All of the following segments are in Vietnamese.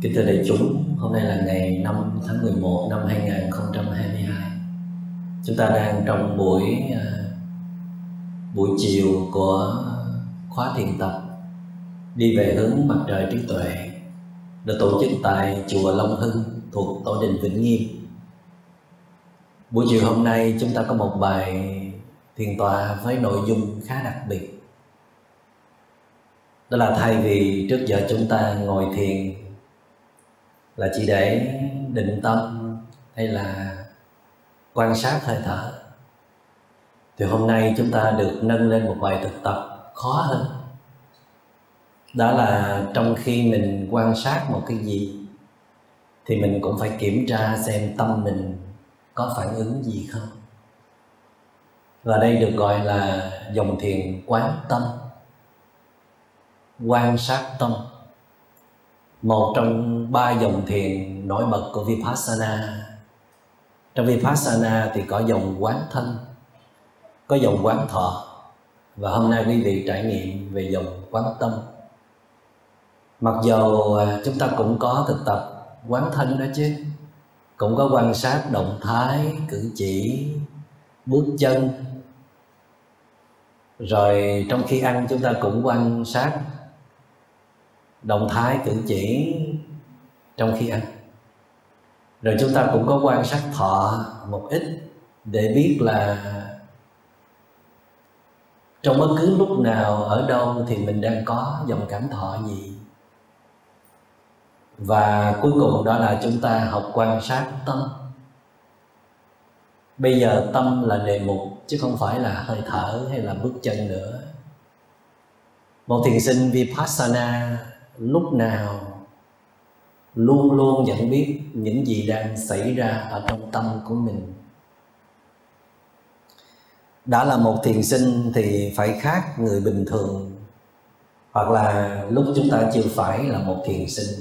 Kính thưa đại chúng, hôm nay là ngày 5 tháng 11 năm 2022 Chúng ta đang trong buổi à, buổi chiều của khóa thiền tập Đi về hướng mặt trời trí tuệ Được tổ chức tại Chùa Long Hưng thuộc Tổ đình Vĩnh Nghiêm. Buổi chiều hôm nay chúng ta có một bài thiền tọa với nội dung khá đặc biệt. Đó là thay vì trước giờ chúng ta ngồi thiền là chỉ để định tâm hay là quan sát hơi thở. Thì hôm nay chúng ta được nâng lên một bài thực tập khó hơn. Đó là trong khi mình quan sát một cái gì, thì mình cũng phải kiểm tra xem tâm mình có phản ứng gì không. Và đây được gọi là dòng thiền quán tâm, quan sát tâm. Một trong ba dòng thiền nổi bật của Vipassana. Trong Vipassana thì có dòng quán thân, có dòng quán thọ. Và hôm nay quý vị trải nghiệm về dòng quán tâm. Mặc dù à, chúng ta cũng có thực tập quán thân đó chứ, cũng có quan sát động thái, cử chỉ, bước chân. Rồi trong khi ăn chúng ta cũng quan sát động thái, cử chỉ trong khi ăn. Rồi chúng ta cũng có quan sát thọ một ít để biết là trong bất cứ lúc nào, ở đâu thì mình đang có dòng cảm thọ gì. Và cuối cùng đó là chúng ta học quan sát tâm. Bây giờ tâm là đề mục, chứ không phải là hơi thở hay là bước chân nữa. Một thiền sinh vipassana lúc nào luôn luôn nhận biết những gì đang xảy ra ở trong tâm của mình. Đã là một thiền sinh thì phải khác người bình thường, hoặc là lúc chúng ta chưa phải là một thiền sinh.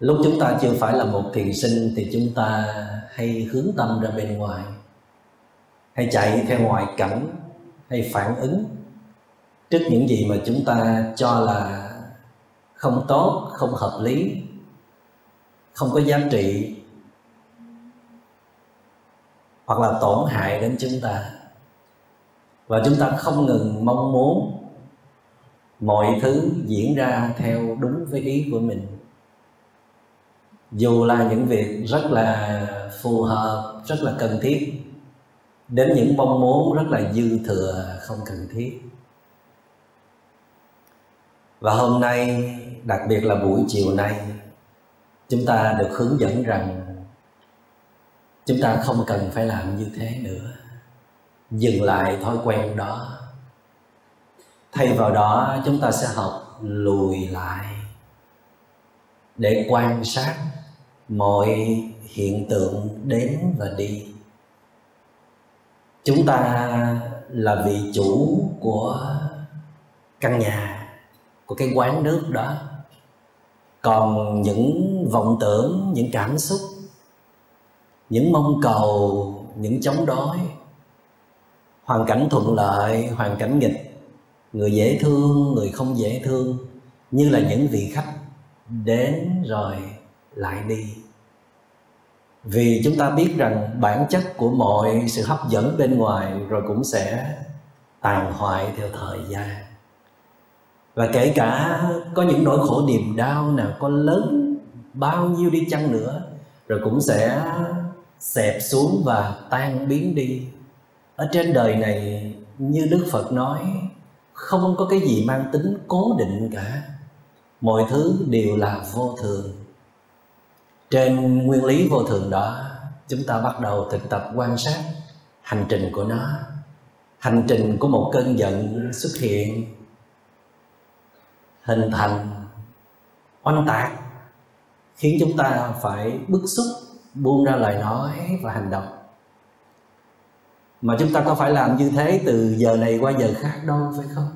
Lúc chúng ta chưa phải là một thiền sinh thì chúng ta hay hướng tâm ra bên ngoài, hay chạy theo ngoại cảnh, hay phản ứng trước những gì mà chúng ta cho là không tốt, không hợp lý, không có giá trị, hoặc là tổn hại đến chúng ta. Và chúng ta không ngừng mong muốn mọi thứ diễn ra theo đúng với ý của mình. Dù là những việc rất là phù hợp, rất là cần thiết, đến những mong muốn rất là dư thừa, không cần thiết và hôm nay, đặc biệt là buổi chiều nay, chúng ta được hướng dẫn rằng chúng ta không cần phải làm như thế nữa. Dừng lại thói quen đó. Thay vào đó, chúng ta sẽ học lùi lại để quan sát mọi hiện tượng đến và đi. Chúng ta là vị chủ của căn nhà của cái quán nước đó. Còn những vọng tưởng, những cảm xúc, những mong cầu, những chống đối, hoàn cảnh thuận lợi, hoàn cảnh nghịch, người dễ thương, người không dễ thương, như là những vị khách đến rồi lại đi. Vì chúng ta biết rằng bản chất của mọi sự hấp dẫn bên ngoài rồi cũng sẽ tàn hoại theo thời gian và kể cả có những nỗi khổ niềm đau nào, có lớn bao nhiêu đi chăng nữa, rồi cũng sẽ xẹp xuống và tan biến đi. Ở trên đời này, như đức phật nói, không có cái gì mang tính cố định cả. Mọi thứ đều là vô thường. Trên nguyên lý vô thường đó, chúng ta bắt đầu thực tập quan sát hành trình của nó. Hành trình của một cơn giận xuất hiện hình thành oanh tạc, khiến chúng ta phải bức xúc, buông ra lời nói và hành động. Mà chúng ta có phải làm như thế từ giờ này qua giờ khác đâu, phải không?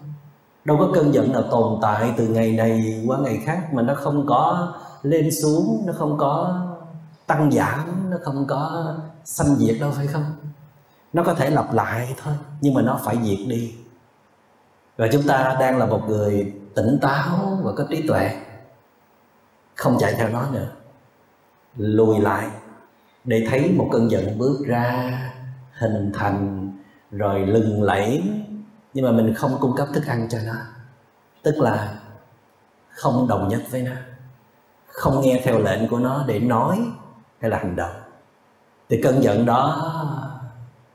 Đâu có cơn giận nào tồn tại từ ngày này qua ngày khác mà nó không có lên xuống, nó không có tăng giảm, nó không có sanh diệt đâu, phải không? Nó có thể lặp lại thôi, nhưng mà nó phải diệt đi. Và chúng ta đang là một người tỉnh táo và có trí tuệ. Không chạy theo nó nữa. Lùi lại để thấy một cơn giận bước ra, hình thành, rồi lừng lẫy. Nhưng mà mình không cung cấp thức ăn cho nó. Tức là không đồng nhất với nó. Không nghe theo lệnh của nó để nói hay là hành động. Thì cơn giận đó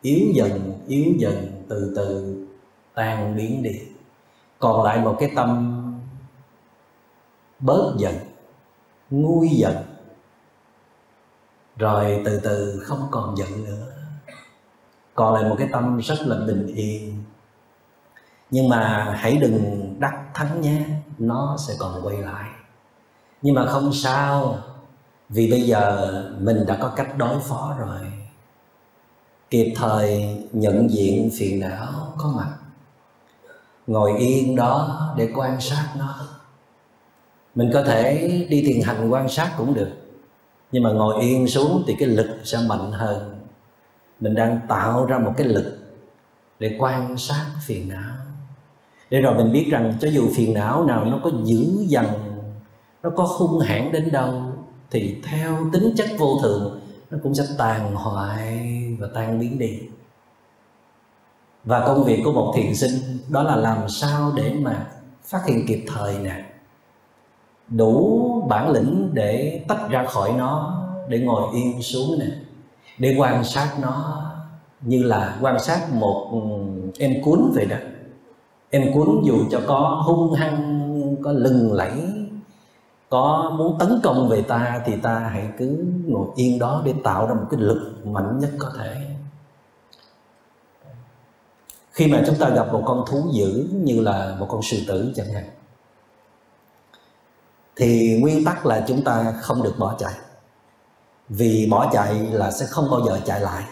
yếu dần yếu dần, từ từ tan biến đi còn lại một cái tâm bớt giận, nguôi giận. Rồi từ từ không còn giận nữa. Còn lại một cái tâm rất là bình yên. Nhưng mà hãy đừng đắc thắng nhé, nó sẽ còn quay lại. Nhưng mà không sao, vì bây giờ mình đã có cách đối phó rồi. Kịp thời nhận diện phiền não có mặt ngồi yên đó để quan sát nó. Mình có thể đi thiền hành quan sát cũng được, nhưng mà ngồi yên xuống thì cái lực sẽ mạnh hơn. Mình đang tạo ra một cái lực để quan sát phiền não. Để rồi mình biết rằng cho dù phiền não nào nó có dữ dằn, nó có hung hãn đến đâu, thì theo tính chất vô thường, nó cũng sẽ tàn hoại và tan biến đi và công việc của một thiền sinh đó là làm sao để mà phát hiện kịp thời nè. Đủ bản lĩnh để tách ra khỏi nó, để ngồi yên xuống nè. Để quan sát nó như là quan sát một ừ, em cuốn vậy đó. Em cuốn dù cho có hung hăng, có lừng lẫy, có muốn tấn công về ta thì ta hãy cứ ngồi yên đó để tạo ra một cái lực mạnh nhất có thể khi mà chúng ta gặp một con thú dữ như là một con sư tử chẳng hạn, thì nguyên tắc là chúng ta không được bỏ chạy. Vì bỏ chạy là sẽ không bao giờ chạy lại,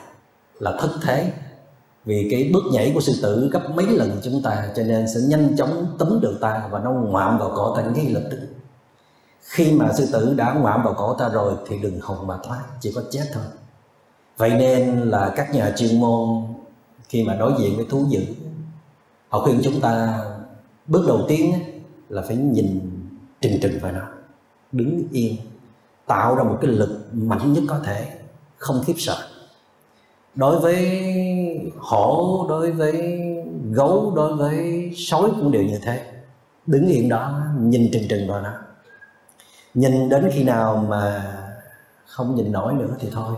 là thất thế. Vì cái bước nhảy của sư tử gấp mấy lần chúng ta, cho nên sẽ nhanh chóng tấm được ta và nó ngoạm vào cổ ta ngay lập tức. Khi mà sư tử đã ngoạm vào cổ ta rồi thì đừng hòng mà thoát, chỉ có chết thôi. Vậy nên là các nhà chuyên môn khi mà đối diện với thú dữ, họ khuyên chúng ta bước đầu tiên là phải nhìn trừng trừng vào nó, đứng yên, tạo ra một cái lực mạnh nhất có thể, không khiếp sợ. Đối với hổ, đối với gấu, đối với sói cũng đều như thế. Đứng yên đó, nhìn trừng trừng vào nó. Nhìn đến khi nào mà không nhìn nổi nữa thì thôi.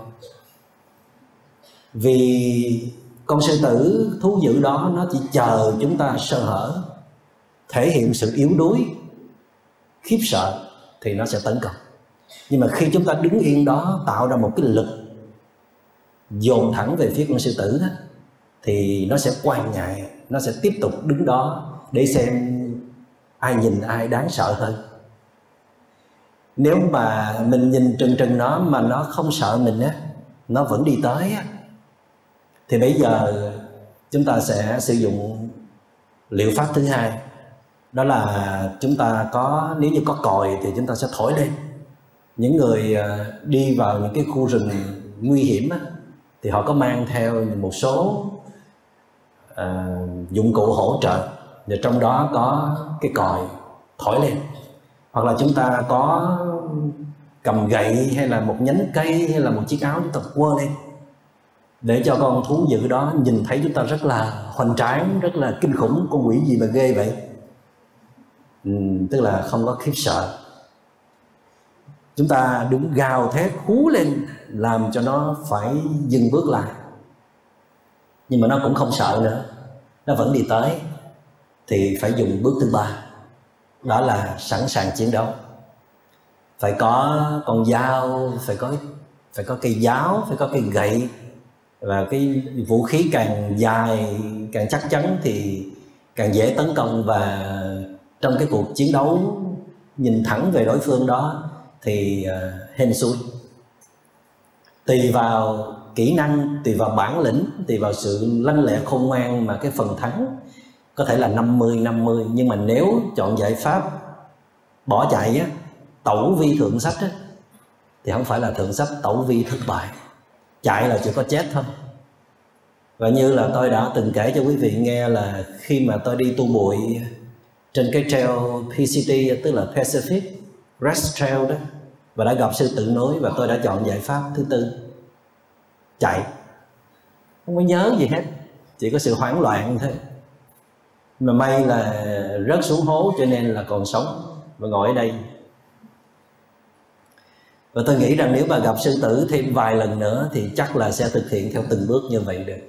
Vì con sư tử thú dữ đó nó chỉ chờ chúng ta sơ hở thể hiện sự yếu đuối khiếp sợ thì nó sẽ tấn công. Nhưng mà khi chúng ta đứng yên đó tạo ra một cái lực dồn thẳng về phía con sư tử đó, thì nó sẽ quan ngại nó sẽ tiếp tục đứng đó để xem ai nhìn ai đáng sợ hơn. Nếu mà mình nhìn trừng trừng nó mà nó không sợ mình á nó vẫn đi tới á thì bây giờ chúng ta sẽ sử dụng liệu pháp thứ hai. Đó là chúng ta có nếu như có còi thì chúng ta sẽ thổi lên. Những người à, đi vào những cái khu rừng nguy hiểm á, thì họ có mang theo một số à, dụng cụ hỗ trợ. Và trong đó có cái còi thổi lên. Hoặc là chúng ta có cầm gậy hay là một nhánh cây hay là một chiếc áo chúng ta quơ lên để cho con thú dữ đó nhìn thấy chúng ta rất là hoành tráng rất là kinh khủng con quỷ gì mà ghê vậy? Ừ, tức là không có khiếp sợ. Chúng ta đứng gào thét hú lên làm cho nó phải dừng bước lại. Nhưng mà nó cũng không sợ nữa. Nó vẫn đi tới thì phải dùng bước thứ ba. Đó là sẵn sàng chiến đấu. Phải có con dao phải có phải có cây giáo phải có cây gậy và cái vũ khí càng dài càng chắc chắn thì càng dễ tấn công. Và trong cái cuộc chiến đấu nhìn thẳng về đối phương đó thì uh, hên xui. Tùy vào kỹ năng tùy vào bản lĩnh tùy vào sự lanh lẹ khôn ngoan mà cái phần thắng có thể là 50 50 nhưng mà nếu chọn giải pháp bỏ chạy á tẩu vi thượng sách á thì không phải là thượng sách tẩu vi thất bại chạy là chỉ có chết thôi. Và như là tôi đã từng kể cho quý vị nghe là khi mà tôi đi tu bụi trên cái trail PCT tức là Pacific rest trail đó, và đã gặp sư tự nối và tôi đã chọn giải pháp thứ tư, chạy. Không có nhớ gì hết, chỉ có sự hoảng loạn thôi. Mà may là rớt xuống hố cho nên là còn sống và ngồi ở đây và tôi nghĩ rằng nếu mà gặp sư tử thêm vài lần nữa thì chắc là sẽ thực hiện theo từng bước như vậy được.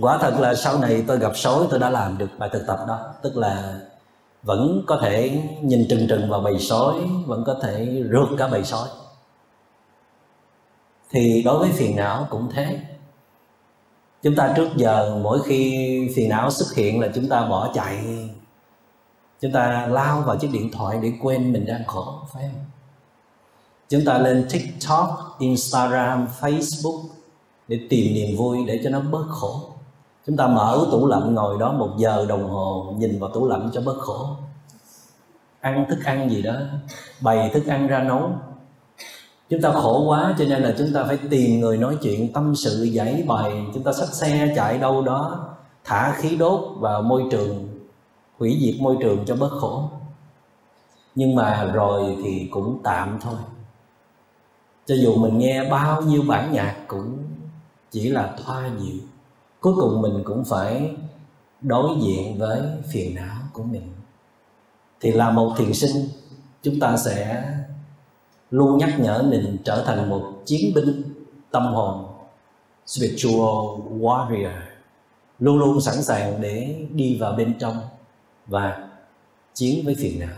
Quả thật là sau này tôi gặp sói tôi đã làm được bài thực tập đó. Tức là vẫn có thể nhìn trừng trừng vào bầy sói, vẫn có thể rượt cả bầy sói. Thì đối với phiền não cũng thế. Chúng ta trước giờ mỗi khi phiền não xuất hiện là chúng ta bỏ chạy chúng ta lao vào chiếc điện thoại để quên mình đang khổ, phải không? Chúng ta lên tiktok, instagram, facebook để tìm niềm vui để cho nó bớt khổ. Chúng ta mở tủ lạnh ngồi đó một giờ đồng hồ, nhìn vào tủ lạnh cho bớt khổ. Ăn thức ăn gì đó, bày thức ăn ra nấu. Chúng ta khổ quá cho nên là chúng ta phải tìm người nói chuyện, tâm sự, giải bày chúng ta xách xe chạy đâu đó, thả khí đốt vào môi trường hủy diệt môi trường cho bớt khổ. Nhưng mà rồi thì cũng tạm thôi. Cho dù mình nghe bao nhiêu bản nhạc cũng chỉ là thoa dịu. Cuối cùng mình cũng phải đối diện với phiền não của mình. Thì là một thiền sinh, chúng ta sẽ luôn nhắc nhở mình trở thành một chiến binh tâm hồn, spiritual warrior, luôn luôn sẵn sàng để đi vào bên trong và chiến với phiền não.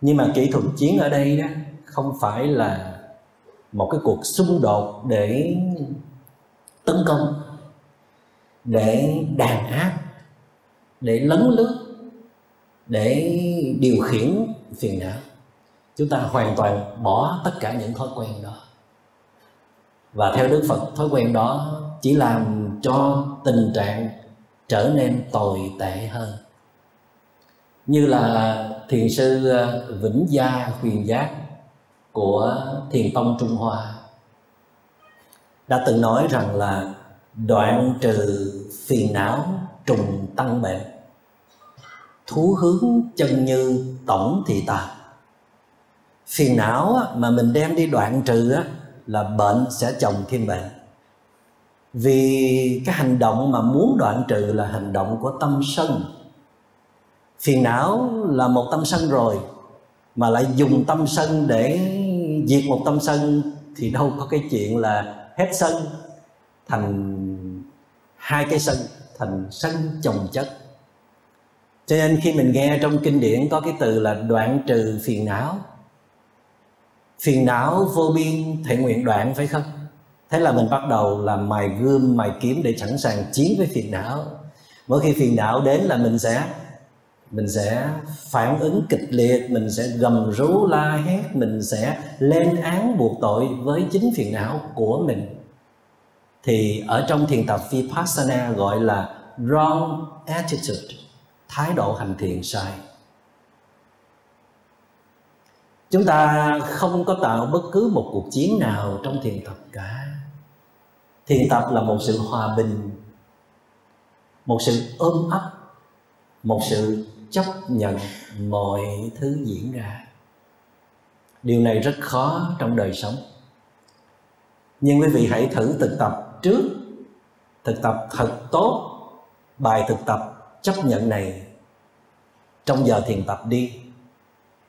Nhưng mà kỹ thuật chiến ở đây đó không phải là một cái cuộc xung đột để tấn công, để đàn áp, để lấn lướt, để điều khiển phiền não. Chúng ta hoàn toàn bỏ tất cả những thói quen đó. Và theo đức phật, thói quen đó chỉ làm cho tình trạng trở nên tồi tệ hơn như là thiền sư ờ, vĩnh gia huyền giác của thiền tông trung hoa. Đã từng nói rằng là đoạn trừ phiền não trùng tăng bệnh, thú hướng chân như tổng thị tà. Phiền não mà mình đem đi đoạn trừ là bệnh sẽ chồng thêm bệnh. Vì cái hành động mà muốn đoạn trừ là hành động của tâm sân phiền não là một tâm sân rồi, mà lại dùng tâm sân để diệt một tâm sân thì đâu có cái chuyện là hết sân thành hai cái sân, thành sân chồng chất. Cho nên khi mình nghe trong kinh điển có cái từ là đoạn trừ phiền não. Phiền não vô biên, thể nguyện đoạn phải không? Thế là mình bắt đầu là mài gươm, mài kiếm để sẵn sàng chiến với phiền não. Mỗi khi phiền não đến là mình sẽ mình sẽ phản ứng kịch liệt, mình sẽ gầm rú, la hét, mình sẽ lên án buộc tội với chính phiền não của mình. Thì ở trong thiền tập vipassana gọi là wrong attitude, thái độ hành thiện sai. Chúng ta không có tạo bất cứ một cuộc chiến nào trong thiền tập cả. Thiền tập là một sự hòa bình, một sự ôm ấp, một sự chấp nhận mọi thứ diễn ra. Điều này rất khó trong đời sống. Nhưng quý vị hãy thử thực tập trước, thực tập thật tốt, bài thực tập chấp nhận này trong giờ thiền tập đi.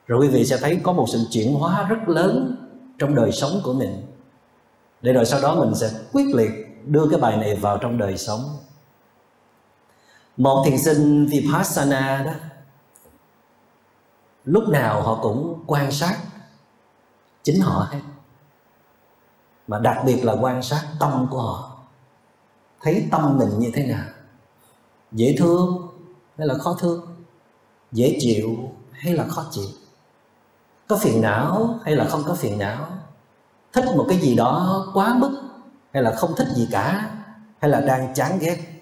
Rồi quý vị sẽ thấy có một sự chuyển hóa rất lớn trong đời sống của mình. Để rồi sau đó mình sẽ quyết liệt đưa cái bài này vào trong đời sống một thiền sinh vipassana đó, lúc nào họ cũng quan sát chính họ hết. Mà đặc biệt là quan sát tâm của họ. Thấy tâm mình như thế nào? Dễ thương hay là khó thương? Dễ chịu hay là khó chịu? Có phiền não hay là không có phiền não? Thích một cái gì đó quá mức hay là không thích gì cả hay là đang chán ghét?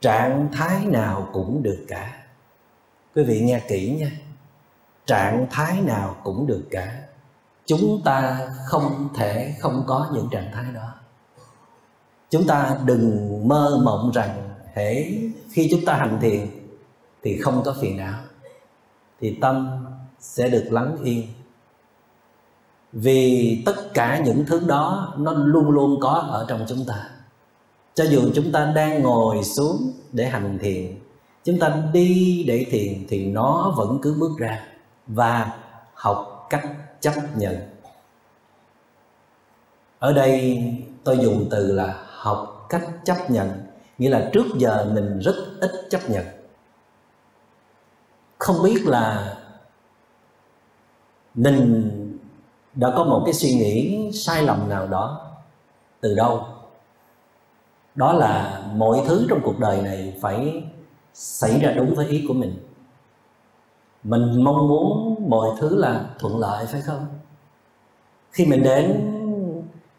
Trạng thái nào cũng được cả. Quý vị nghe kỹ nha. Trạng thái nào cũng được cả. Chúng ta không thể không có những trạng thái đó. Chúng ta đừng mơ mộng rằng, hễ khi chúng ta hành thiền thì không có phiền não, thì tâm sẽ được lắng yên. Vì tất cả những thứ đó nó luôn luôn có ở trong chúng ta cho dù chúng ta đang ngồi xuống để hành thiền, chúng ta đi để thiền thì nó vẫn cứ bước ra và học cách chấp nhận. Ở đây tôi dùng từ là học cách chấp nhận, nghĩa là trước giờ mình rất ít chấp nhận. Không biết là mình đã có một cái suy nghĩ sai lầm nào đó từ đâu đó là mọi thứ trong cuộc đời này phải xảy ra đúng với ý của mình. Mình mong muốn mọi thứ là thuận lợi, phải không? Khi mình đến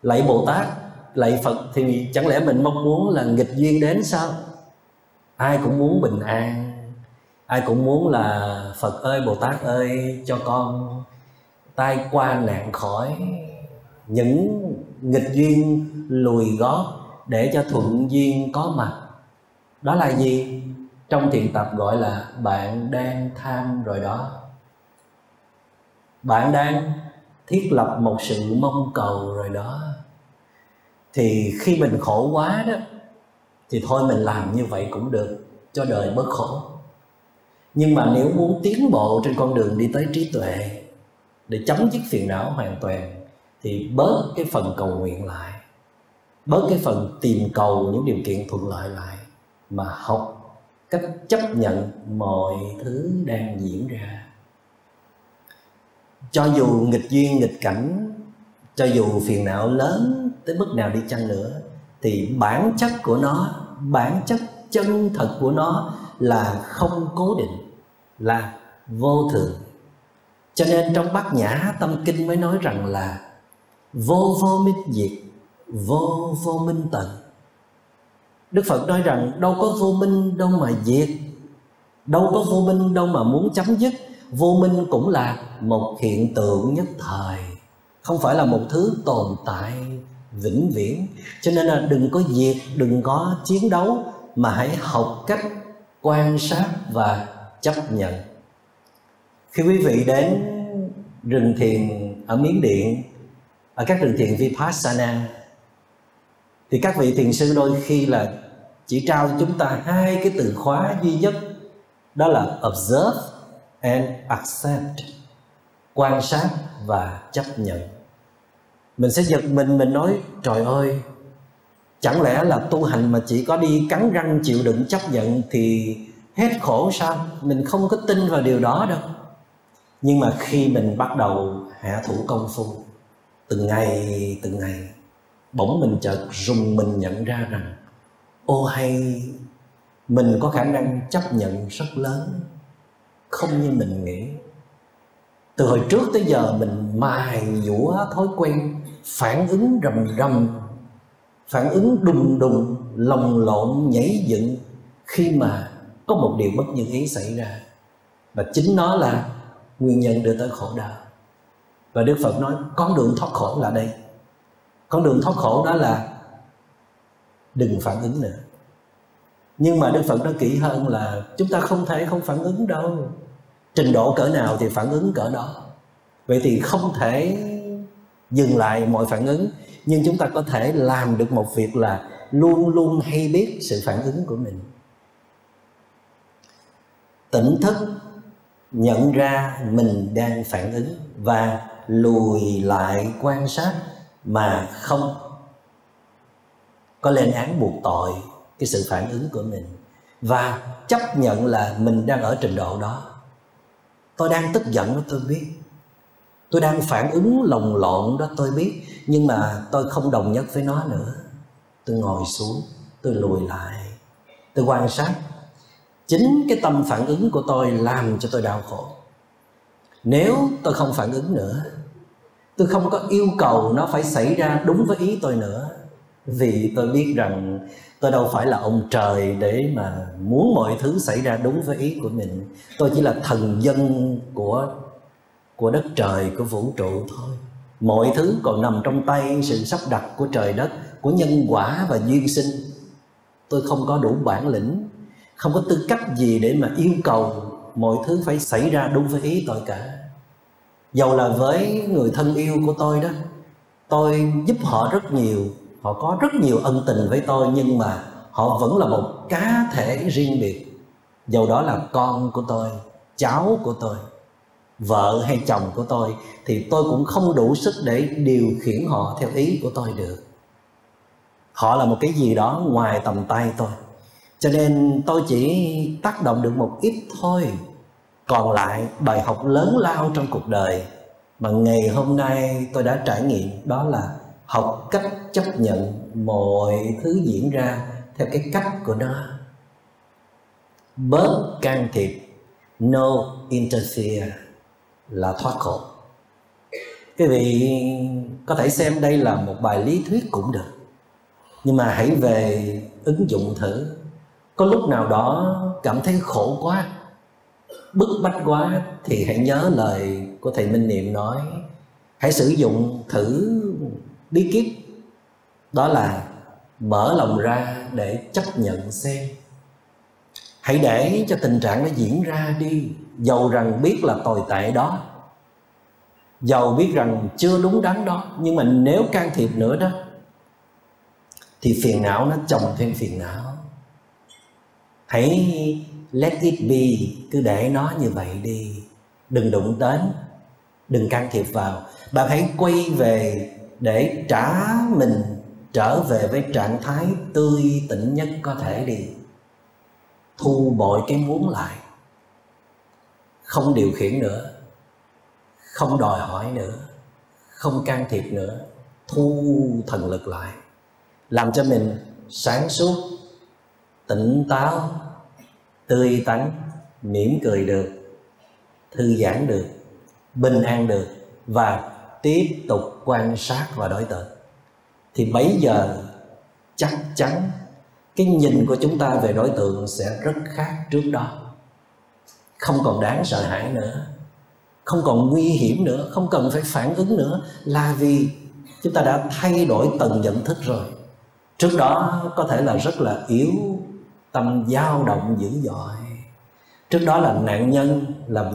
lạy bồ tát lạy phật thì chẳng lẽ mình mong muốn là nghịch duyên đến sao? Ai cũng muốn bình an, ai cũng muốn là phật ơi bồ tát ơi, cho con tai qua nạn khỏi những nghịch duyên lùi gót để cho thuận duyên có mặt. Đó là gì? Trong thiền tập gọi là bạn đang tham rồi đó. Bạn đang thiết lập một sự mong cầu rồi đó. Thì khi mình khổ quá đó, thì thôi mình làm như vậy cũng được, cho đời bớt khổ. Nhưng mà nếu muốn tiến bộ trên con đường đi tới trí tuệ, để chấm dứt phiền não hoàn toàn, thì bớt cái phần cầu nguyện lại bớt cái phần tìm cầu, những điều kiện thuận lợi lại, mà học cách chấp nhận mọi thứ đang diễn ra. Cho dù nghịch duyên, nghịch cảnh, cho dù phiền não lớn tới mức nào đi chăng nữa, thì bản chất của nó, bản chất chân thật của nó là không cố định, là vô thường. Cho nên trong bát nhã tâm kinh mới nói rằng là vô vô minh diệt vô vô minh tận. Đức phật nói rằng, đâu có vô minh, đâu mà diệt. Đâu có vô minh, đâu mà muốn chấm dứt. Vô minh cũng là một hiện tượng nhất thời. Không phải là một thứ tồn tại, vĩnh viễn. Cho nên là đừng có diệt, đừng có chiến đấu, mà hãy học cách quan sát và chấp nhận. Khi quý vị đến rừng thiền ở miến điện, ở các rừng thiền vipassana thì các vị thiền sư đôi khi là chỉ trao chúng ta hai cái từ khóa duy nhất, đó là observe and accept, quan sát và chấp nhận. Mình sẽ giật mình mình nói, trời ơi, chẳng lẽ là tu hành mà chỉ có đi cắn răng chịu đựng chấp nhận thì hết khổ sao? Mình không có tin vào điều đó đâu. Nhưng mà khi mình bắt đầu hạ thủ công phu, từng ngày từng ngày bỗng mình chợt rùng mình nhận ra rằng, ô hay, mình có khả năng chấp nhận rất lớn, không như mình nghĩ. Từ hồi trước tới giờ mình mài dũa thói quen, phản ứng rầm rầm, phản ứng đùng đùng, lồng lộn, nhảy dựng khi mà có một điều bất như ý xảy ra. Và chính nó là nguyên nhân đưa tới khổ đau. Và đức phật nói, con đường thoát khổ là đây con đường thoát khổ đó là đừng phản ứng nữa. Nhưng mà đức phật nói kỹ hơn là chúng ta không thể không phản ứng đâu. Trình độ cỡ nào thì phản ứng cỡ đó. Vậy thì không thể dừng lại mọi phản ứng, nhưng chúng ta có thể làm được một việc là luôn luôn hay biết sự phản ứng của mình. Tỉnh thức, nhận ra mình đang phản ứng và lùi lại quan sát mà không có lên án buộc tội cái sự phản ứng của mình và chấp nhận là mình đang ở trình độ đó. Tôi đang tức giận đó, tôi biết. Tôi đang phản ứng lồng lộn đó, tôi biết. Nhưng mà tôi không đồng nhất với nó nữa. Tôi ngồi xuống, tôi lùi lại. Tôi quan sát. Chính cái tâm phản ứng của tôi làm cho tôi đau khổ. Nếu tôi không phản ứng nữa tôi không có yêu cầu nó phải xảy ra đúng với ý tôi nữa. Vì tôi biết rằng tôi đâu phải là ông trời để mà muốn mọi thứ xảy ra đúng với ý của mình. Tôi chỉ là thần dân của của đất trời, của vũ trụ thôi. Mọi thứ còn nằm trong tay sự sắp đặt của trời đất, của nhân quả và duyên sinh. Tôi không có đủ bản lĩnh, không có tư cách gì để mà yêu cầu mọi thứ phải xảy ra đúng với ý tôi cả dầu là với người thân yêu của tôi đó, tôi giúp họ rất nhiều, họ có rất nhiều ân tình với tôi, nhưng mà họ vẫn là một cá thể riêng biệt. Dầu đó là con của tôi, cháu của tôi, vợ hay chồng của tôi, thì tôi cũng không đủ sức để điều khiển họ theo ý của tôi được. Họ là một cái gì đó ngoài tầm tay tôi, cho nên tôi chỉ tác động được một ít thôi còn lại bài học lớn lao trong cuộc đời mà ngày hôm nay tôi đã trải nghiệm đó là học cách chấp nhận mọi thứ diễn ra theo cái cách của nó. Bớt can thiệp, no interfere là thoát khổ. Quý vị có thể xem đây là một bài lý thuyết cũng được, nhưng mà hãy về ứng dụng thử. Có lúc nào đó cảm thấy khổ quá bức bách quá thì hãy nhớ lời của thầy minh niệm nói. Hãy sử dụng thử bí kíp. Đó là mở lòng ra để chấp nhận xem. Hãy để cho tình trạng nó diễn ra đi. Dầu rằng biết là tồi tệ đó. Dầu biết rằng chưa đúng đắn đó. Nhưng mà nếu can thiệp nữa đó, thì phiền não nó chồng thêm phiền não. Hãy let it be, cứ để nó như vậy đi. Đừng đụng đến, đừng can thiệp vào. Bạn hãy quay về để trả mình trở về với trạng thái tươi tỉnh nhất có thể đi. Thu bội cái muốn lại. Không điều khiển nữa. Không đòi hỏi nữa. Không can thiệp nữa. Thu thần lực lại. Làm cho mình sáng suốt, tỉnh táo tươi tắn, mỉm cười được, thư giãn được, bình an được và tiếp tục quan sát và đối tượng. Thì bấy giờ chắc chắn cái nhìn của chúng ta về đối tượng sẽ rất khác trước đó. Không còn đáng sợ hãi nữa, không còn nguy hiểm nữa, không cần phải phản ứng nữa là vì chúng ta đã thay đổi tầng nhận thức rồi. Trước đó có thể là rất là yếu tâm dao động dữ dội. Trước đó là nạn nhân, là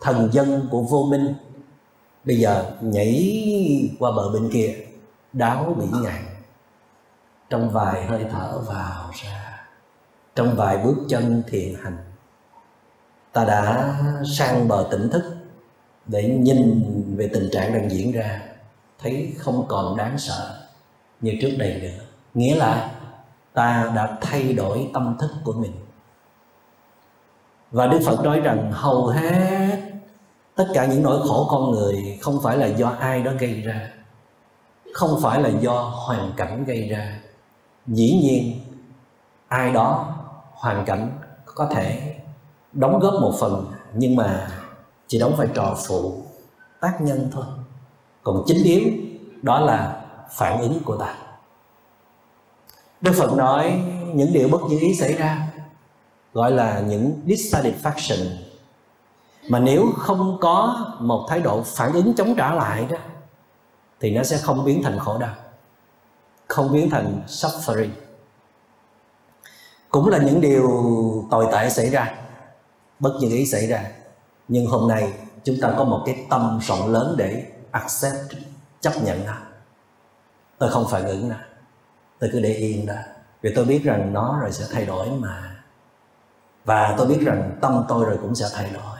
thần dân của vô minh. Bây giờ nhảy qua bờ bên kia, đáo bị ngạn. Trong vài hơi thở vào ra, trong vài bước chân thiện hành, ta đã sang bờ tỉnh thức để nhìn về tình trạng đang diễn ra, thấy không còn đáng sợ như trước đây nữa. Nghĩa là ta đã thay đổi tâm thức của mình. Và đức phật nói rằng, hầu hết tất cả những nỗi khổ con người không phải là do ai đó gây ra, không phải là do hoàn cảnh gây ra. Dĩ nhiên, ai đó hoàn cảnh có thể đóng góp một phần, nhưng mà chỉ đóng vai trò phụ, tác nhân thôi. Còn chính yếu đó là phản ứng của ta đức phật nói những điều bất như ý xảy ra, gọi là những dissatisfaction. Mà nếu không có một thái độ phản ứng chống trả lại đó, thì nó sẽ không biến thành khổ đau, không biến thành suffering. Cũng là những điều tồi tệ xảy ra, bất như ý xảy ra. Nhưng hôm nay chúng ta có một cái tâm rộng lớn để accept, chấp nhận nó. Tôi không phản ứng nó tôi cứ để yên đó. Vì tôi biết rằng nó rồi sẽ thay đổi mà. Và tôi biết rằng tâm tôi rồi cũng sẽ thay đổi.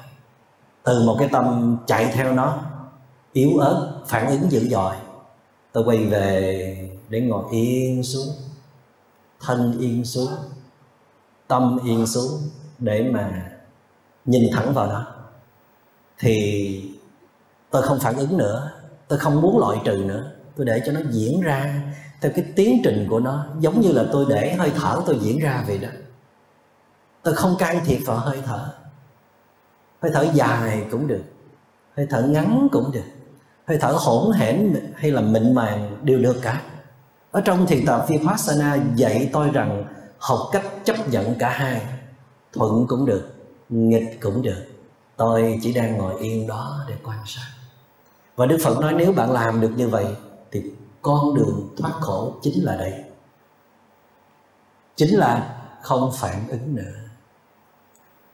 Từ một cái tâm chạy theo nó, yếu ớt, phản ứng dữ dội, tôi quay về để ngồi yên xuống, thân yên xuống, tâm yên xuống để mà nhìn thẳng vào nó. Thì tôi không phản ứng nữa, tôi không muốn loại trừ nữa. Tôi để cho nó diễn ra theo cái tiến trình của nó, giống như là tôi để hơi thở tôi diễn ra vậy đó. Tôi không can thiệp vào hơi thở. Hơi thở dài cũng được, hơi thở ngắn cũng được, hơi thở hỗn hển hay là mịn màng đều được cả. Ở trong thiền tập vipassana dạy tôi rằng học cách chấp nhận cả hai, thuận cũng được, nghịch cũng được. Tôi chỉ đang ngồi yên đó để quan sát. Và đức phật nói nếu bạn làm được như vậy con đường thoát khổ chính là đây. Chính là không phản ứng nữa.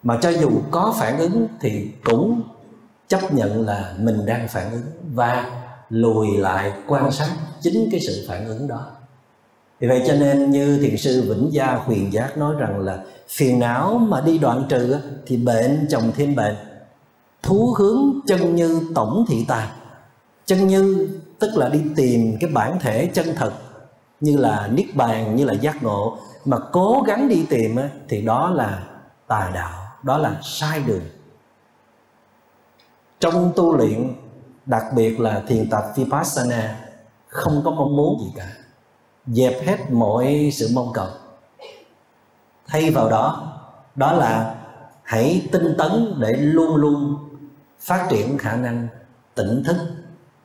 Mà cho dù có phản ứng thì cũng chấp nhận là mình đang phản ứng và lùi lại quan sát chính cái sự phản ứng đó. Vì vậy cho nên như thiền sư vĩnh gia huyền giác nói rằng là phiền não mà đi đoạn trừ thì bệnh chồng thêm bệnh. Thú hướng chân như tổng thị tà chân như tức là đi tìm cái bản thể chân thật, như là niết bàn, như là giác ngộ, mà cố gắng đi tìm thì đó là tà đạo, đó là sai đường. Trong tu luyện, đặc biệt là thiền tập vipassana, không có mong muốn gì cả. Dẹp hết mọi sự mong cầu. Thay vào đó đó là hãy tinh tấn để luôn luôn phát triển khả năng tỉnh thức,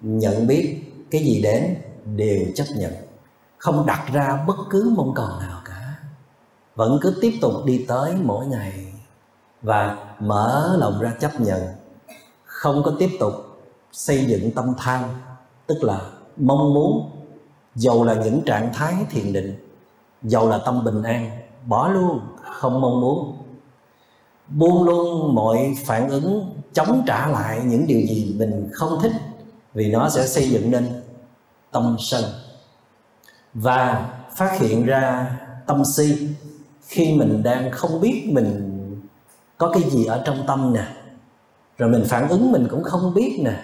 nhận biết cái gì đến đều chấp nhận. Không đặt ra bất cứ mong cầu nào cả. Vẫn cứ tiếp tục đi tới mỗi ngày và mở lòng ra chấp nhận. Không có tiếp tục xây dựng tâm tham, tức là mong muốn. Dầu là những trạng thái thiền định, dầu là tâm bình an, bỏ luôn, không mong muốn. Buông luôn mọi phản ứng, chống trả lại những điều gì mình không thích vì nó sẽ xây dựng nên tâm sân. Và phát hiện ra tâm si, khi mình đang không biết mình có cái gì ở trong tâm nè, rồi mình phản ứng mình cũng không biết nè,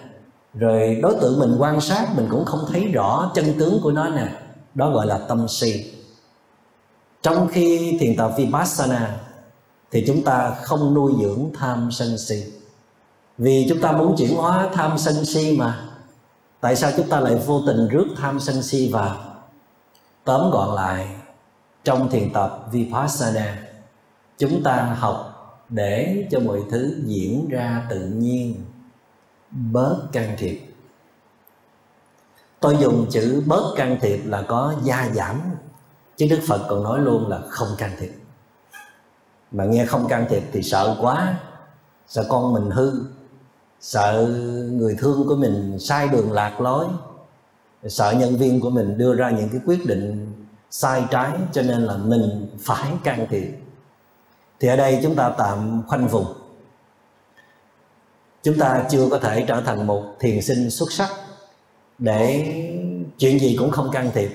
rồi đối tượng mình quan sát mình cũng không thấy rõ chân tướng của nó nè, đó gọi là tâm si. Trong khi thiền tập vipassana thì chúng ta không nuôi dưỡng tham sân si. Vì chúng ta muốn chuyển hóa tham sân si mà tại sao chúng ta lại vô tình rước tham sân si vào tóm gọn lại trong thiền tập vipassana? Chúng ta học để cho mọi thứ diễn ra tự nhiên, bớt can thiệp. Tôi dùng chữ bớt can thiệp là có gia giảm, chứ đức phật còn nói luôn là không can thiệp. Mà nghe không can thiệp thì sợ quá, sợ con mình hư sợ người thương của mình sai đường lạc lối, sợ nhân viên của mình đưa ra những cái quyết định sai trái, cho nên là mình phải can thiệp. Thì ở đây chúng ta tạm khoanh vùng. Chúng ta chưa có thể trở thành một thiền sinh xuất sắc để chuyện gì cũng không can thiệp.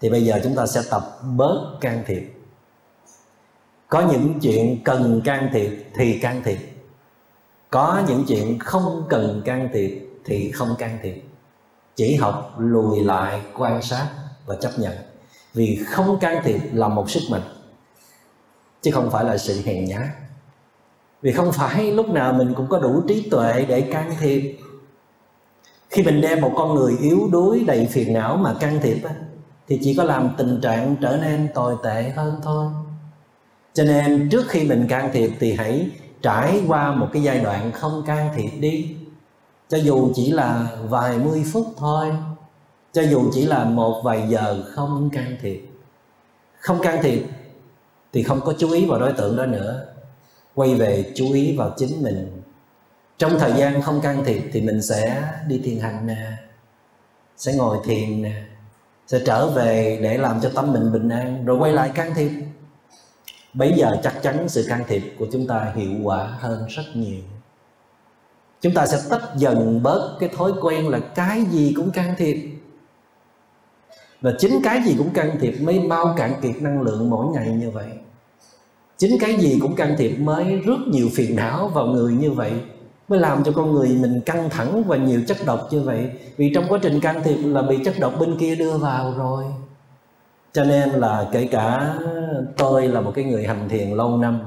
Thì bây giờ chúng ta sẽ tập bớt can thiệp. Có những chuyện cần can thiệp thì can thiệp có những chuyện không cần can thiệp thì không can thiệp. Chỉ học, lùi lại, quan sát và chấp nhận. Vì không can thiệp là một sức mạnh, chứ không phải là sự hèn nhát. Vì không phải lúc nào mình cũng có đủ trí tuệ để can thiệp. Khi mình đem một con người yếu đuối đầy phiền não mà can thiệp thì chỉ có làm tình trạng trở nên tồi tệ hơn thôi. Cho nên trước khi mình can thiệp thì hãy trải qua một cái giai đoạn không can thiệp đi. Cho dù chỉ là vài mươi phút thôi, cho dù chỉ là một vài giờ không can thiệp. Không can thiệp thì không có chú ý vào đối tượng đó nữa. Quay về chú ý vào chính mình. Trong thời gian không can thiệp thì mình sẽ đi thiền hành nè, sẽ ngồi thiền nè, sẽ trở về để làm cho tâm mình bình an, rồi quay lại can thiệp bây giờ chắc chắn sự can thiệp của chúng ta hiệu quả hơn rất nhiều. Chúng ta sẽ tách dần bớt cái thói quen là cái gì cũng can thiệp. Và chính cái gì cũng can thiệp mới bao cạn kiệt năng lượng mỗi ngày như vậy. Chính cái gì cũng can thiệp mới rất nhiều phiền não vào người như vậy, mới làm cho con người mình căng thẳng và nhiều chất độc như vậy. Vì trong quá trình can thiệp là bị chất độc bên kia đưa vào rồi cho nên là kể cả tôi là một cái người hành thiền lâu năm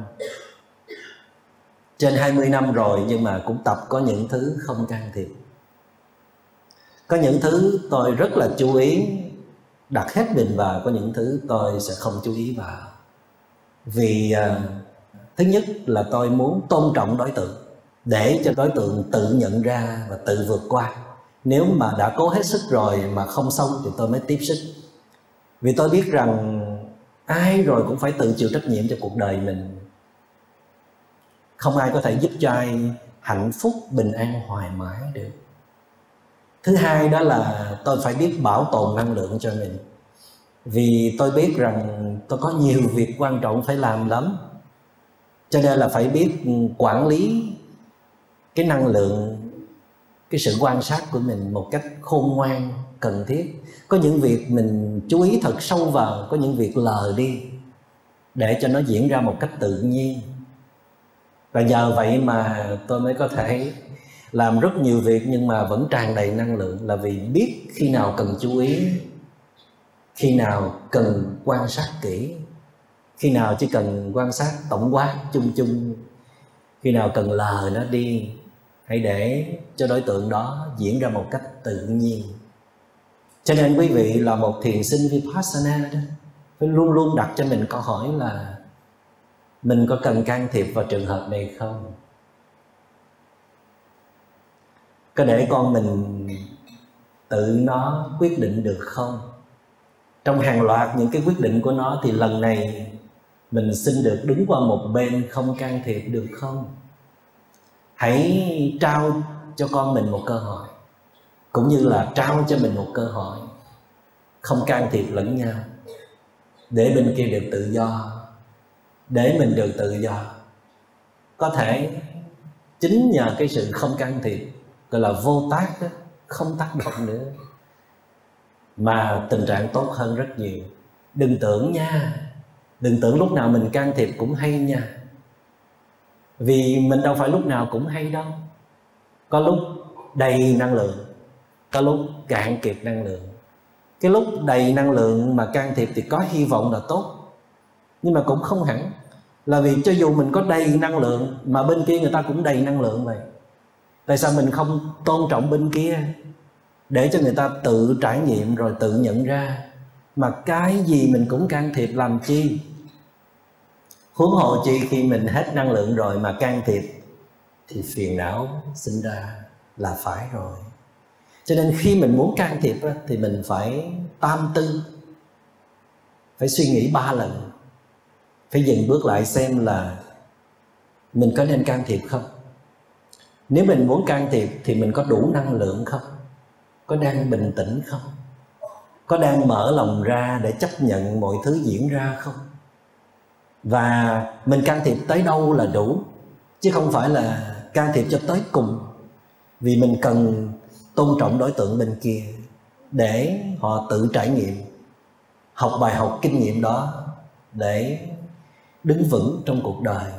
trên 20 năm rồi nhưng mà cũng tập có những thứ không can thiệp. Có những thứ tôi rất là chú ý đặt hết mình vào có những thứ tôi sẽ không chú ý vào. Vì uh, thứ nhất là tôi muốn tôn trọng đối tượng để cho đối tượng tự nhận ra và tự vượt qua. Nếu mà đã cố hết sức rồi mà không xong thì tôi mới tiếp sức vì tôi biết rằng ai rồi cũng phải tự chịu trách nhiệm cho cuộc đời mình. Không ai có thể giúp cho ai hạnh phúc, bình an, hoài mãi được. Thứ hai đó là tôi phải biết bảo tồn năng lượng cho mình. Vì tôi biết rằng tôi có nhiều việc quan trọng phải làm lắm. Cho nên là phải biết quản lý cái năng lượng, cái sự quan sát của mình một cách khôn ngoan, cần thiết có những việc mình chú ý thật sâu vào, có những việc lờ đi để cho nó diễn ra một cách tự nhiên. Và nhờ vậy mà tôi mới có thể làm rất nhiều việc nhưng mà vẫn tràn đầy năng lượng là vì biết khi nào cần chú ý, khi nào cần quan sát kỹ, khi nào chỉ cần quan sát tổng quát chung chung, khi nào cần lờ nó đi, hãy để cho đối tượng đó diễn ra một cách tự nhiên cho nên quý vị là một thiền sinh vipassana đó, phải luôn luôn đặt cho mình câu hỏi là mình có cần can thiệp vào trường hợp này không? Có để con mình tự nó quyết định được không? Trong hàng loạt những cái quyết định của nó thì lần này mình xin được đứng qua một bên không can thiệp được không? Hãy trao cho con mình một cơ hội cũng như là trao cho mình một cơ hội không can thiệp lẫn nhau. Để bên kia được tự do để mình được tự do. Có thể chính nhờ cái sự không can thiệp gọi là vô tác đó, không tác động nữa mà tình trạng tốt hơn rất nhiều. Đừng tưởng nha đừng tưởng lúc nào mình can thiệp cũng hay nha. Vì mình đâu phải lúc nào cũng hay đâu. Có lúc đầy năng lượng có lúc cạn kiệt năng lượng. Cái lúc đầy năng lượng mà can thiệp thì có hy vọng là tốt. Nhưng mà cũng không hẳn. Là vì cho dù mình có đầy năng lượng mà bên kia người ta cũng đầy năng lượng vậy. Tại sao mình không tôn trọng bên kia? Để cho người ta tự trải nghiệm rồi tự nhận ra. Mà cái gì mình cũng can thiệp làm chi? Huống hồ chi khi mình hết năng lượng rồi mà can thiệp thì phiền não sinh ra là phải rồi cho nên khi mình muốn can thiệp thì mình phải tam tư, phải suy nghĩ ba lần, phải dừng bước lại xem là mình có nên can thiệp không. Nếu mình muốn can thiệp thì mình có đủ năng lượng không? Có đang bình tĩnh không? Có đang mở lòng ra để chấp nhận mọi thứ diễn ra không? Và mình can thiệp tới đâu là đủ, chứ không phải là can thiệp cho tới cùng. Vì mình cần tôn trọng đối tượng bên kia để họ tự trải nghiệm, học bài học kinh nghiệm đó để đứng vững trong cuộc đời.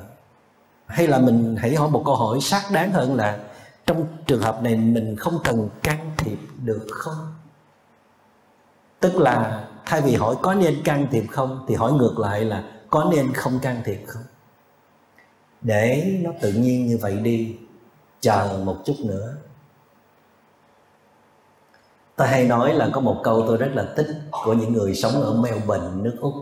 Hay là mình hãy hỏi một câu hỏi xác đáng hơn là trong trường hợp này mình không cần can thiệp được không? Tức là thay vì hỏi có nên can thiệp không thì hỏi ngược lại là có nên không can thiệp không? Để nó tự nhiên như vậy đi, chờ một chút nữa tôi hay nói là có một câu tôi rất là thích của những người sống ở Melbourne, nước Úc.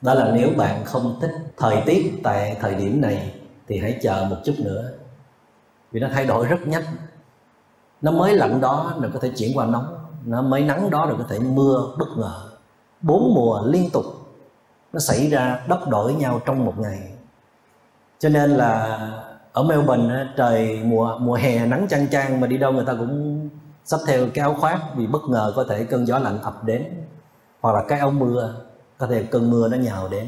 Đó là nếu bạn không thích thời tiết tại thời điểm này thì hãy chờ một chút nữa. Vì nó thay đổi rất nhanh. Nó mới lạnh đó rồi có thể chuyển qua nóng. Nó mới nắng đó rồi có thể mưa, bất ngờ. Bốn mùa liên tục, nó xảy ra đất đổi nhau trong một ngày. Cho nên là ở Melbourne trời mùa mùa hè nắng chang chang mà đi đâu người ta cũng sắp theo cái áo khoác vì bất ngờ có thể cơn gió lạnh ập đến. Hoặc là cái áo mưa, có thể cơn mưa nó nhào đến.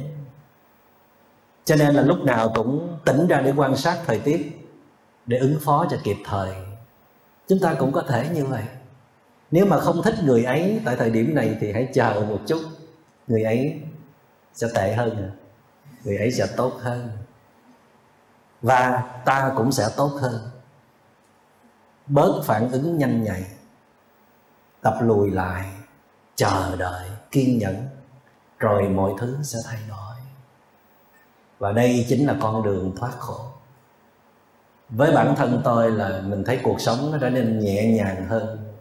Cho nên là lúc nào cũng tỉnh ra để quan sát thời tiết, để ứng phó cho kịp thời. Chúng ta cũng có thể như vậy. Nếu mà không thích người ấy tại thời điểm này thì hãy chờ một chút. Người ấy sẽ tệ hơn, người ấy sẽ tốt hơn và ta cũng sẽ tốt hơn. Bớt phản ứng nhanh nhạy, tập lùi lại, chờ đợi, kiên nhẫn, rồi mọi thứ sẽ thay đổi. Và đây chính là con đường thoát khổ. Với bản thân tôi là mình thấy cuộc sống nó trở nên nhẹ nhàng hơn.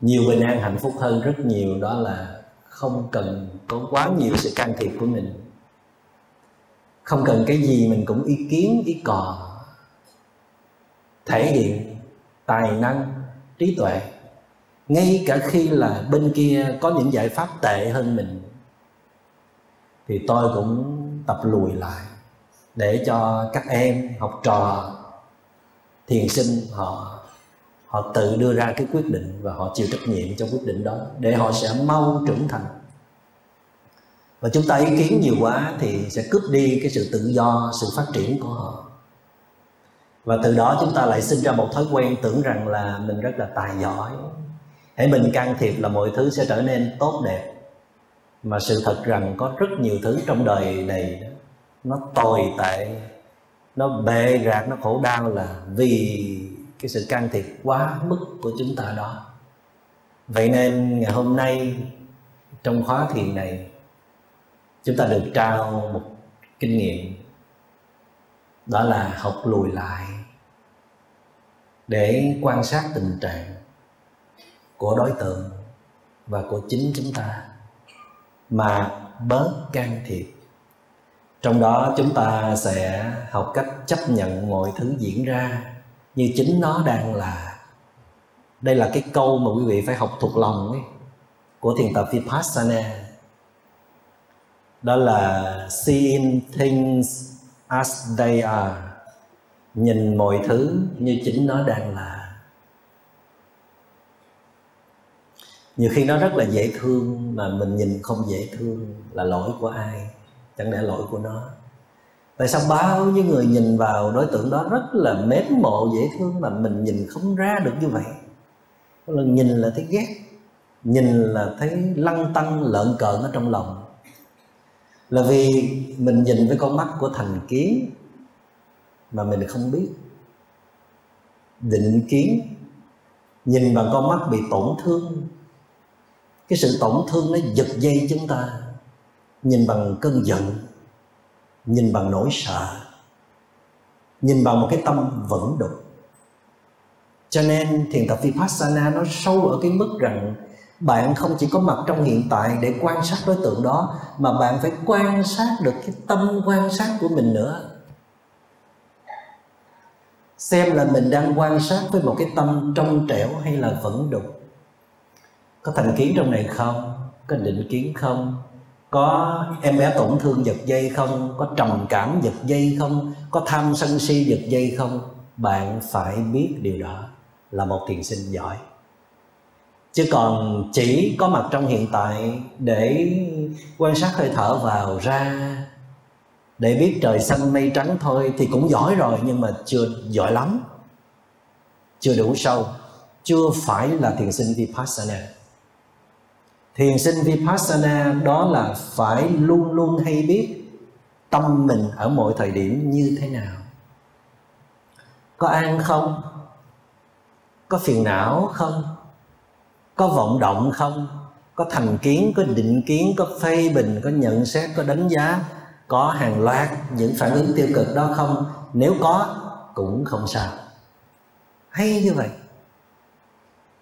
Nhiều bình an hạnh phúc hơn rất nhiều, đó là không cần có quá nhiều sự can thiệp của mình không cần cái gì mình cũng ý kiến, ý cò. Thể hiện tài năng, trí tuệ. Ngay cả khi là bên kia có những giải pháp tệ hơn mình, thì tôi cũng tập lùi lại để cho các em học trò, thiền sinh, họ họ tự đưa ra cái quyết định và họ chịu trách nhiệm cho quyết định đó để họ sẽ mau trưởng thành và chúng ta ý kiến nhiều quá thì sẽ cướp đi cái sự tự do, sự phát triển của họ. Và từ đó chúng ta lại sinh ra một thói quen tưởng rằng là mình rất là tài giỏi. Hãy mình can thiệp là mọi thứ sẽ trở nên tốt đẹp. Mà sự thật rằng có rất nhiều thứ trong đời này nó tồi tệ, nó bệ rạc, nó khổ đau là vì cái sự can thiệp quá mức của chúng ta đó. Vậy nên ngày hôm nay trong khóa thiền này chúng ta được trao một kinh nghiệm đó là học lùi lại để quan sát tình trạng của đối tượng và của chính chúng ta mà bớt can thiệp. Trong đó chúng ta sẽ học cách chấp nhận mọi thứ diễn ra như chính nó đang là. Đây là cái câu mà quý vị phải học thuộc lòng ấy, của thiền tập vipassana đó là seeing things as they are. Nhìn mọi thứ như chính nó đang là. Nhiều khi nó rất là dễ thương mà mình nhìn không dễ thương, là lỗi của ai? Chẳng lẽ lỗi của nó? Tại sao bao nhiêu người nhìn vào đối tượng đó rất là mến mộ, dễ thương mà mình nhìn không ra được như vậy? Là nhìn là thấy ghét, nhìn là thấy lăng tăng lợn cợn ở trong lòng là vì mình nhìn với con mắt của thành kiến mà mình không biết. Định kiến nhìn bằng con mắt bị tổn thương. Cái sự tổn thương nó giật dây chúng ta. Nhìn bằng cơn giận, nhìn bằng nỗi sợ, nhìn bằng một cái tâm vẫn đục. Cho nên thiền tập vipassana nó sâu ở cái mức rằng bạn không chỉ có mặt trong hiện tại để quan sát đối tượng đó, mà bạn phải quan sát được cái tâm quan sát của mình nữa. Xem là mình đang quan sát với một cái tâm trong trẻo hay là vẫn đục. Có thành kiến trong này không? Có định kiến không? Có em bé tổn thương giật dây không? Có trầm cảm giật dây không? Có tham sân si giật dây không? Bạn phải biết điều đó, là một thiền sinh giỏi chứ còn chỉ có mặt trong hiện tại để quan sát hơi thở vào ra, để biết trời xanh mây trắng thôi thì cũng giỏi rồi, nhưng mà chưa giỏi lắm. Chưa đủ sâu, chưa phải là thiền sinh vipassana. Thiền sinh vipassana đó là phải luôn luôn hay biết tâm mình ở mọi thời điểm như thế nào. Có an không? Có phiền não không? Có vọng động không? Có thành kiến, có định kiến, có phê bình, có nhận xét, có đánh giá. Có hàng loạt những phản ứng tiêu cực đó không? Nếu có, cũng không sao. Hay như vậy.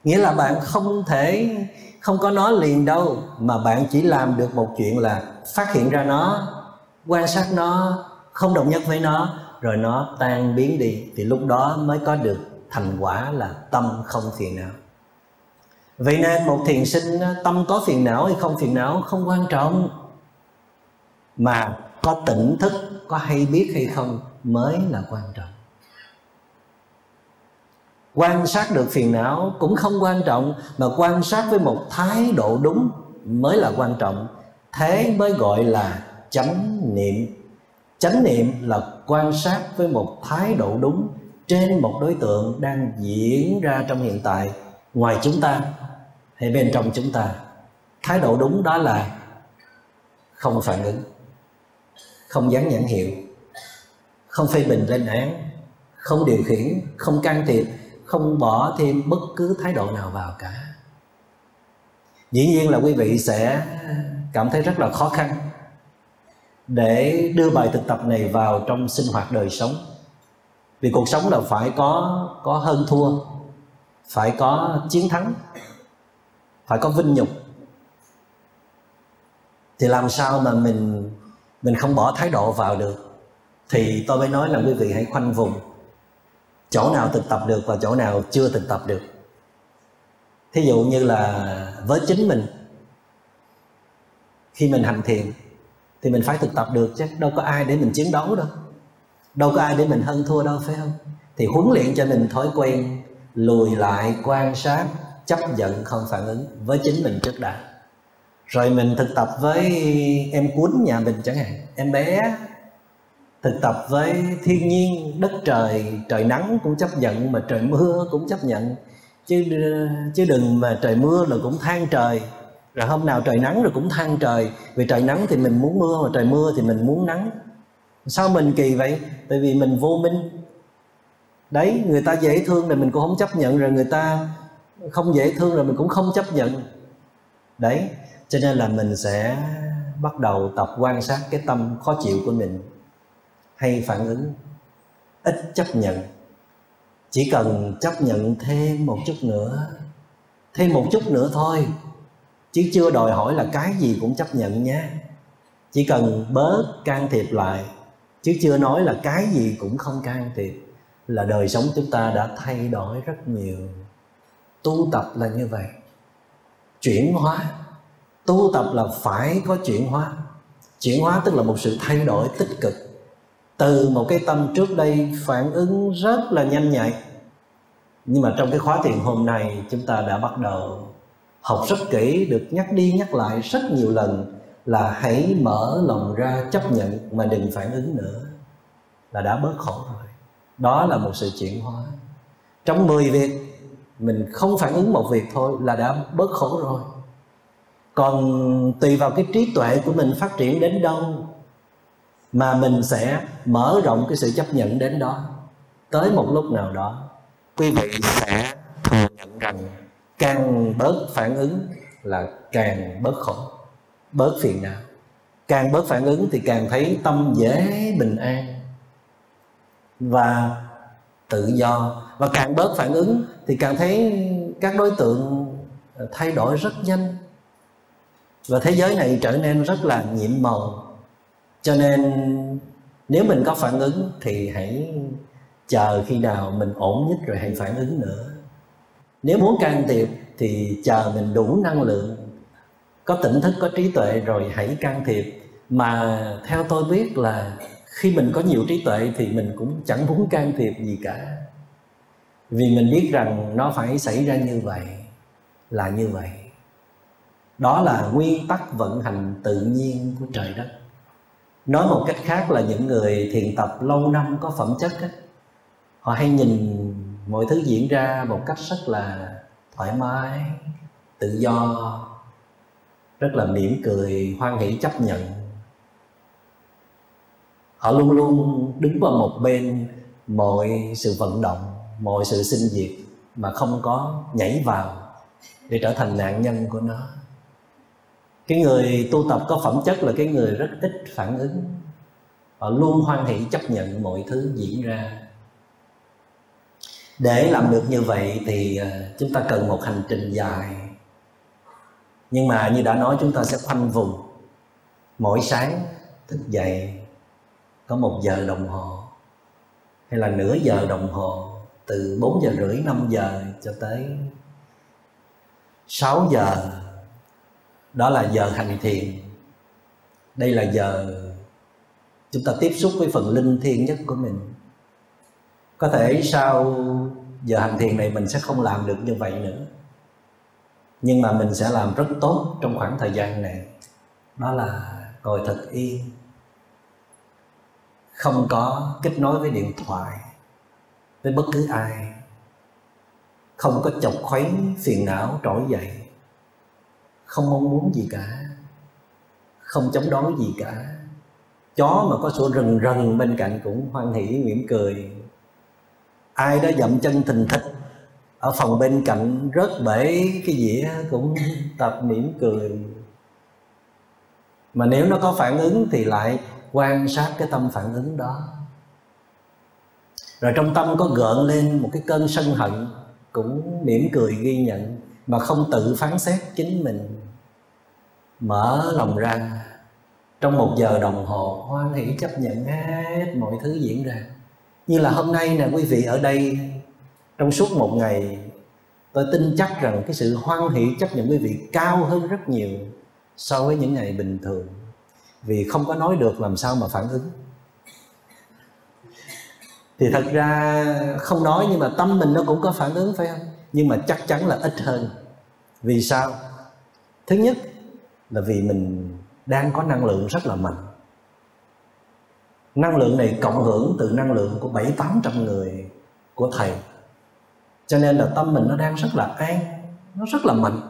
Nghĩa là bạn không thể, không có nó liền đâu, mà bạn chỉ làm được một chuyện là phát hiện ra nó, quan sát nó, không đồng nhất với nó, rồi nó tan biến đi. Thì lúc đó mới có được thành quả là tâm không phiền não vậy nên một thiền sinh ờ, tâm có phiền não hay không phiền não không quan trọng. Mà có tỉnh thức, có hay biết hay không mới là quan trọng. Quan sát được phiền não cũng không quan trọng, mà quan sát với một thái độ đúng mới là quan trọng. Thế mới gọi là chánh niệm. Chánh niệm là quan sát với một thái độ đúng trên một đối tượng đang diễn ra trong hiện tại. Ngoài chúng ta hay bên trong chúng ta. Thái độ đúng đó là không phản ứng, không dán nhãn hiệu, không phê bình lên án, không điều khiển, không can thiệp, không bỏ thêm bất cứ thái độ nào vào cả. Dĩ nhiên là quý vị sẽ cảm thấy rất là khó khăn để đưa bài thực tập này vào trong sinh hoạt đời sống. Vì cuộc sống là phải có có hơn thua, phải có chiến thắng phải có vinh nhục. Thì làm sao mà mình mình không bỏ thái độ vào được? Thì tôi mới nói là quý vị hãy khoanh vùng. Chỗ nào thực tập được và chỗ nào chưa thực tập được. Thí dụ như là với chính mình. Khi mình hành thiền thì mình phải thực tập được chứ. Đâu có ai để mình chiến đấu đâu. Đâu có ai để mình hơn thua đâu, phải không? Thì huấn luyện cho mình thói quen lùi lại quan sát chấp nhận không phản ứng với chính mình trước đã. Rồi mình thực tập với em cuốn nhà mình chẳng hạn. Em bé thực tập với thiên nhiên, đất trời trời nắng cũng chấp nhận mà trời mưa cũng chấp nhận. Chứ chứ đừng mà trời mưa là cũng than trời. Rồi hôm nào trời nắng rồi cũng than trời. Vì trời nắng thì mình muốn mưa mà trời mưa thì mình muốn nắng. Sao mình kỳ vậy? Tại vì mình vô minh. Đấy, người ta dễ thương rồi mình cũng không chấp nhận, rồi người ta không dễ thương rồi mình cũng không chấp nhận. Đấy, cho nên là mình sẽ bắt đầu tập quan sát cái tâm khó chịu của mình hay phản ứng, ít chấp nhận. Chỉ cần chấp nhận thêm một chút nữa, thêm một chút nữa thôi, chứ chưa đòi hỏi là cái gì cũng chấp nhận nhé. Chỉ cần bớt can thiệp lại, chứ chưa nói là cái gì cũng không can thiệp, là đời sống chúng ta đã thay đổi rất nhiều tu tập là như vậy. Chuyển hóa. Tu tập là phải có chuyển hóa. Chuyển hóa tức là một sự thay đổi tích cực. Từ một cái tâm trước đây phản ứng rất là nhanh nhạy. Nhưng mà trong cái khóa thiền hôm nay, chúng ta đã bắt đầu học rất kỹ, được nhắc đi nhắc lại rất nhiều lần là hãy mở lòng ra chấp nhận mà đừng phản ứng nữa. Là đã bớt khổ rồi. Đó là một sự chuyển hóa. Trong 10 việc mình không phản ứng một việc thôi là đã bớt khổ rồi. Còn tùy vào cái trí tuệ của mình phát triển đến đâu mà mình sẽ mở rộng cái sự chấp nhận đến đó. Tới một lúc nào đó, quý vị sẽ thừa nhận rằng càng bớt phản ứng là càng bớt khổ, bớt phiền não. Càng bớt phản ứng thì càng thấy tâm dễ bình an. Và tự do. Và càng bớt phản ứng thì càng thấy các đối tượng ờ, thay đổi rất nhanh. Và thế giới này trở nên rất là nhiệm màu. Cho nên nếu mình có phản ứng thì hãy chờ khi nào mình ổn nhất rồi hãy phản ứng nữa. Nếu muốn can thiệp thì chờ mình đủ năng lượng, có tỉnh thức, có trí tuệ rồi hãy can thiệp. Mà theo tôi biết là khi mình có nhiều trí tuệ thì mình cũng chẳng muốn can thiệp gì cả. Vì mình biết rằng nó phải xảy ra như vậy là như vậy. Đó là nguyên tắc vận hành tự nhiên của trời đất. Nói một cách khác là những người thiền tập lâu năm có phẩm chất ấy, họ hay nhìn mọi thứ diễn ra một cách rất là thoải mái tự do rất là mỉm cười hoan hỷ chấp nhận họ luôn luôn đứng vào một bên mọi sự vận động, mọi sự sinh diệt mà không có nhảy vào để trở thành nạn nhân của nó. Cái người tu tập có phẩm chất là cái người rất ít phản ứng. Họ luôn hoan hỷ chấp nhận mọi thứ diễn ra. Để làm được như vậy thì à, chúng ta cần một hành trình dài. Nhưng mà như đã nói, chúng ta sẽ khoanh vùng, mỗi sáng thức dậy có một giờ đồng hồ, hay là nửa giờ đồng hồ, từ 4 giờ rưỡi 5 giờ cho tới 6 giờ. Đó là giờ hành thiền. Đây là giờ chúng ta tiếp xúc với phần linh thiêng nhất của mình. Có thể sau giờ hành thiền này mình sẽ không làm được như vậy nữa. Nhưng mà mình sẽ làm rất tốt trong khoảng thời gian này. Đó là ngồi thật yên không có kết nối với điện thoại, với bất cứ ai. Không có chọc khuấy phiền não, trỗi dậy. Không mong muốn gì cả. Không chống đối gì cả. Chó mà có sủa rần rần bên cạnh cũng hoan hỷ, mỉm cười. Ai đó dậm chân thình thịch ở phòng bên cạnh rớt bể cái dĩa cũng tập mỉm cười. Mà nếu nó có phản ứng thì lại quan sát cái tâm phản ứng đó. Rồi trong tâm có gợn lên một cái cơn sân hận, cũng mỉm cười ghi nhận, mà không tự phán xét chính mình. Mở lòng ra, trong một giờ đồng hồ hoan hỷ chấp nhận hết mọi thứ diễn ra. Như là hôm nay nè, quý vị ở đây, trong suốt một ngày, tôi tin chắc rằng cái sự hoan hỷ chấp nhận quý vị cao hơn rất nhiều so với những ngày bình thường vì không có nói được làm sao mà phản ứng. Thì thật ra không nói nhưng mà tâm mình nó cũng có phản ứng, phải không? Nhưng mà chắc chắn là ít hơn. Vì sao? Thứ nhất là vì mình đang có năng lượng rất là mạnh. Năng lượng này cộng hưởng từ năng lượng của bảy, tám trăm người của thầy. Cho nên là tâm mình nó đang rất là an, nó rất là mạnh.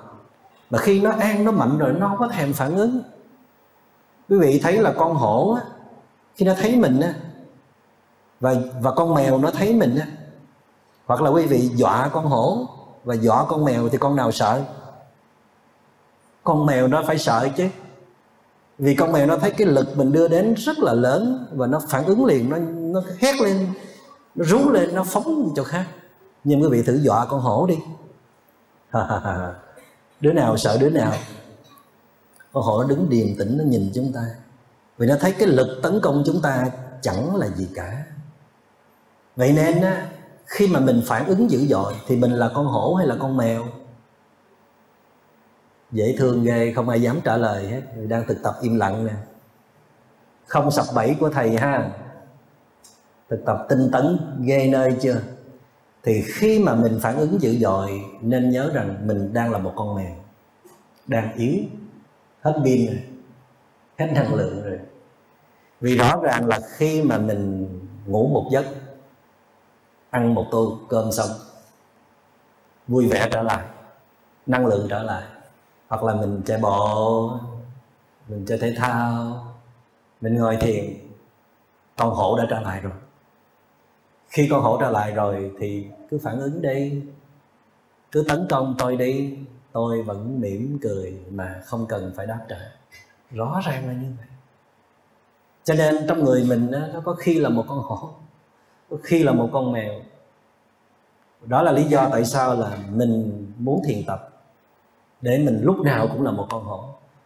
Mà khi nó an, nó mạnh rồi, nó không có thèm phản ứng quý vị thấy là con hổ khi nó thấy mình và và con mèo nó thấy mình hoặc là quý vị dọa con hổ và dọa con mèo thì con nào sợ? Con mèo nó phải sợ chứ. Vì con mèo nó thấy cái lực mình đưa đến rất là lớn và nó phản ứng liền, nó nó hét lên, nó rú lên, nó phóng cho khác. Nhưng quý vị thử dọa con hổ đi. Đứa nào sợ đứa nào? Con hổ nó đứng điềm tĩnh nó nhìn chúng ta. Vì nó thấy cái lực tấn công chúng ta chẳng là gì cả. Vậy nên á, khi mà mình phản ứng dữ dội thì mình là con hổ hay là con mèo? Dễ thương ghê không ai dám trả lời hết. Mình đang thực tập im lặng nè. Không sập bẫy của thầy ha. Thực tập tinh tấn ghê nơi chưa? Thì khi mà mình phản ứng dữ dội nên nhớ rằng mình đang là một con mèo. Đang yếu hết pin rồi, hết năng lượng rồi. Vì rõ ràng là khi mà mình ngủ một giấc, ăn một tô cơm xong, vui vẻ trở lại, năng lượng trở lại, hoặc là mình chạy bộ, mình chơi thể thao, mình ngồi thiền, con hổ đã trở lại rồi. Khi con hổ trở lại rồi thì cứ phản ứng đi, cứ tấn công tôi đi tôi vẫn mỉm cười mà không cần phải đáp trả. Rõ ràng là như vậy. Cho nên trong người mình nó có khi là một con hổ, có khi là một con mèo. Đó là lý do tại sao là mình muốn thiền tập. Để mình lúc nào cũng là một con hổ.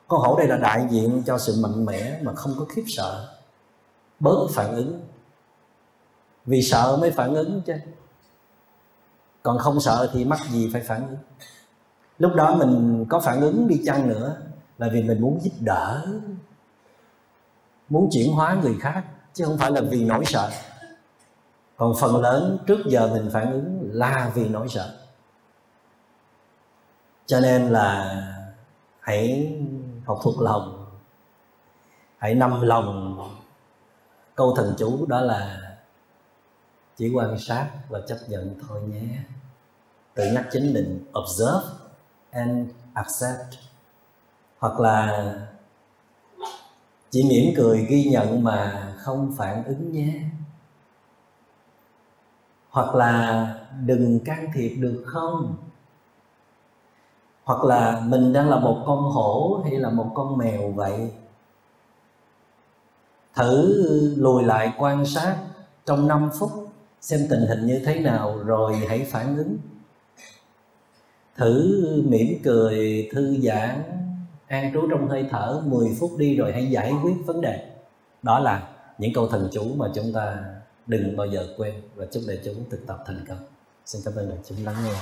Con hổ đây là đại diện cho sự mạnh mẽ mà không có khiếp sợ. Bớt phản ứng. Vì sợ mới phản ứng chứ. Còn không sợ thì mắc gì phải phản ứng lúc đó mình có phản ứng đi chăng nữa là vì mình muốn giúp đỡ, muốn chuyển hóa người khác, chứ không phải là vì nỗi sợ. Còn phần lớn trước giờ mình phản ứng là vì nỗi sợ. Cho nên là hãy học thuộc lòng, hãy nằm lòng. Câu thần chú đó là chỉ quan sát và chấp nhận thôi nhé. Tự nhắc chính mình, observe and accept. Hoặc là chỉ mỉm cười ghi nhận mà không phản ứng nhé. Hoặc là đừng can thiệp được không? Hoặc là mình đang là một con hổ hay là một con mèo vậy? Thử lùi lại quan sát trong 5 phút xem tình hình như thế nào rồi hãy phản ứng thử mỉm cười, thư giãn, an trú trong hơi thở 10 phút đi rồi hãy giải quyết vấn đề. Đó là những câu thần chú mà chúng ta đừng bao giờ quên và chúc để chúng thực tập thành công. Xin cảm ơn đại chúng lắng nghe.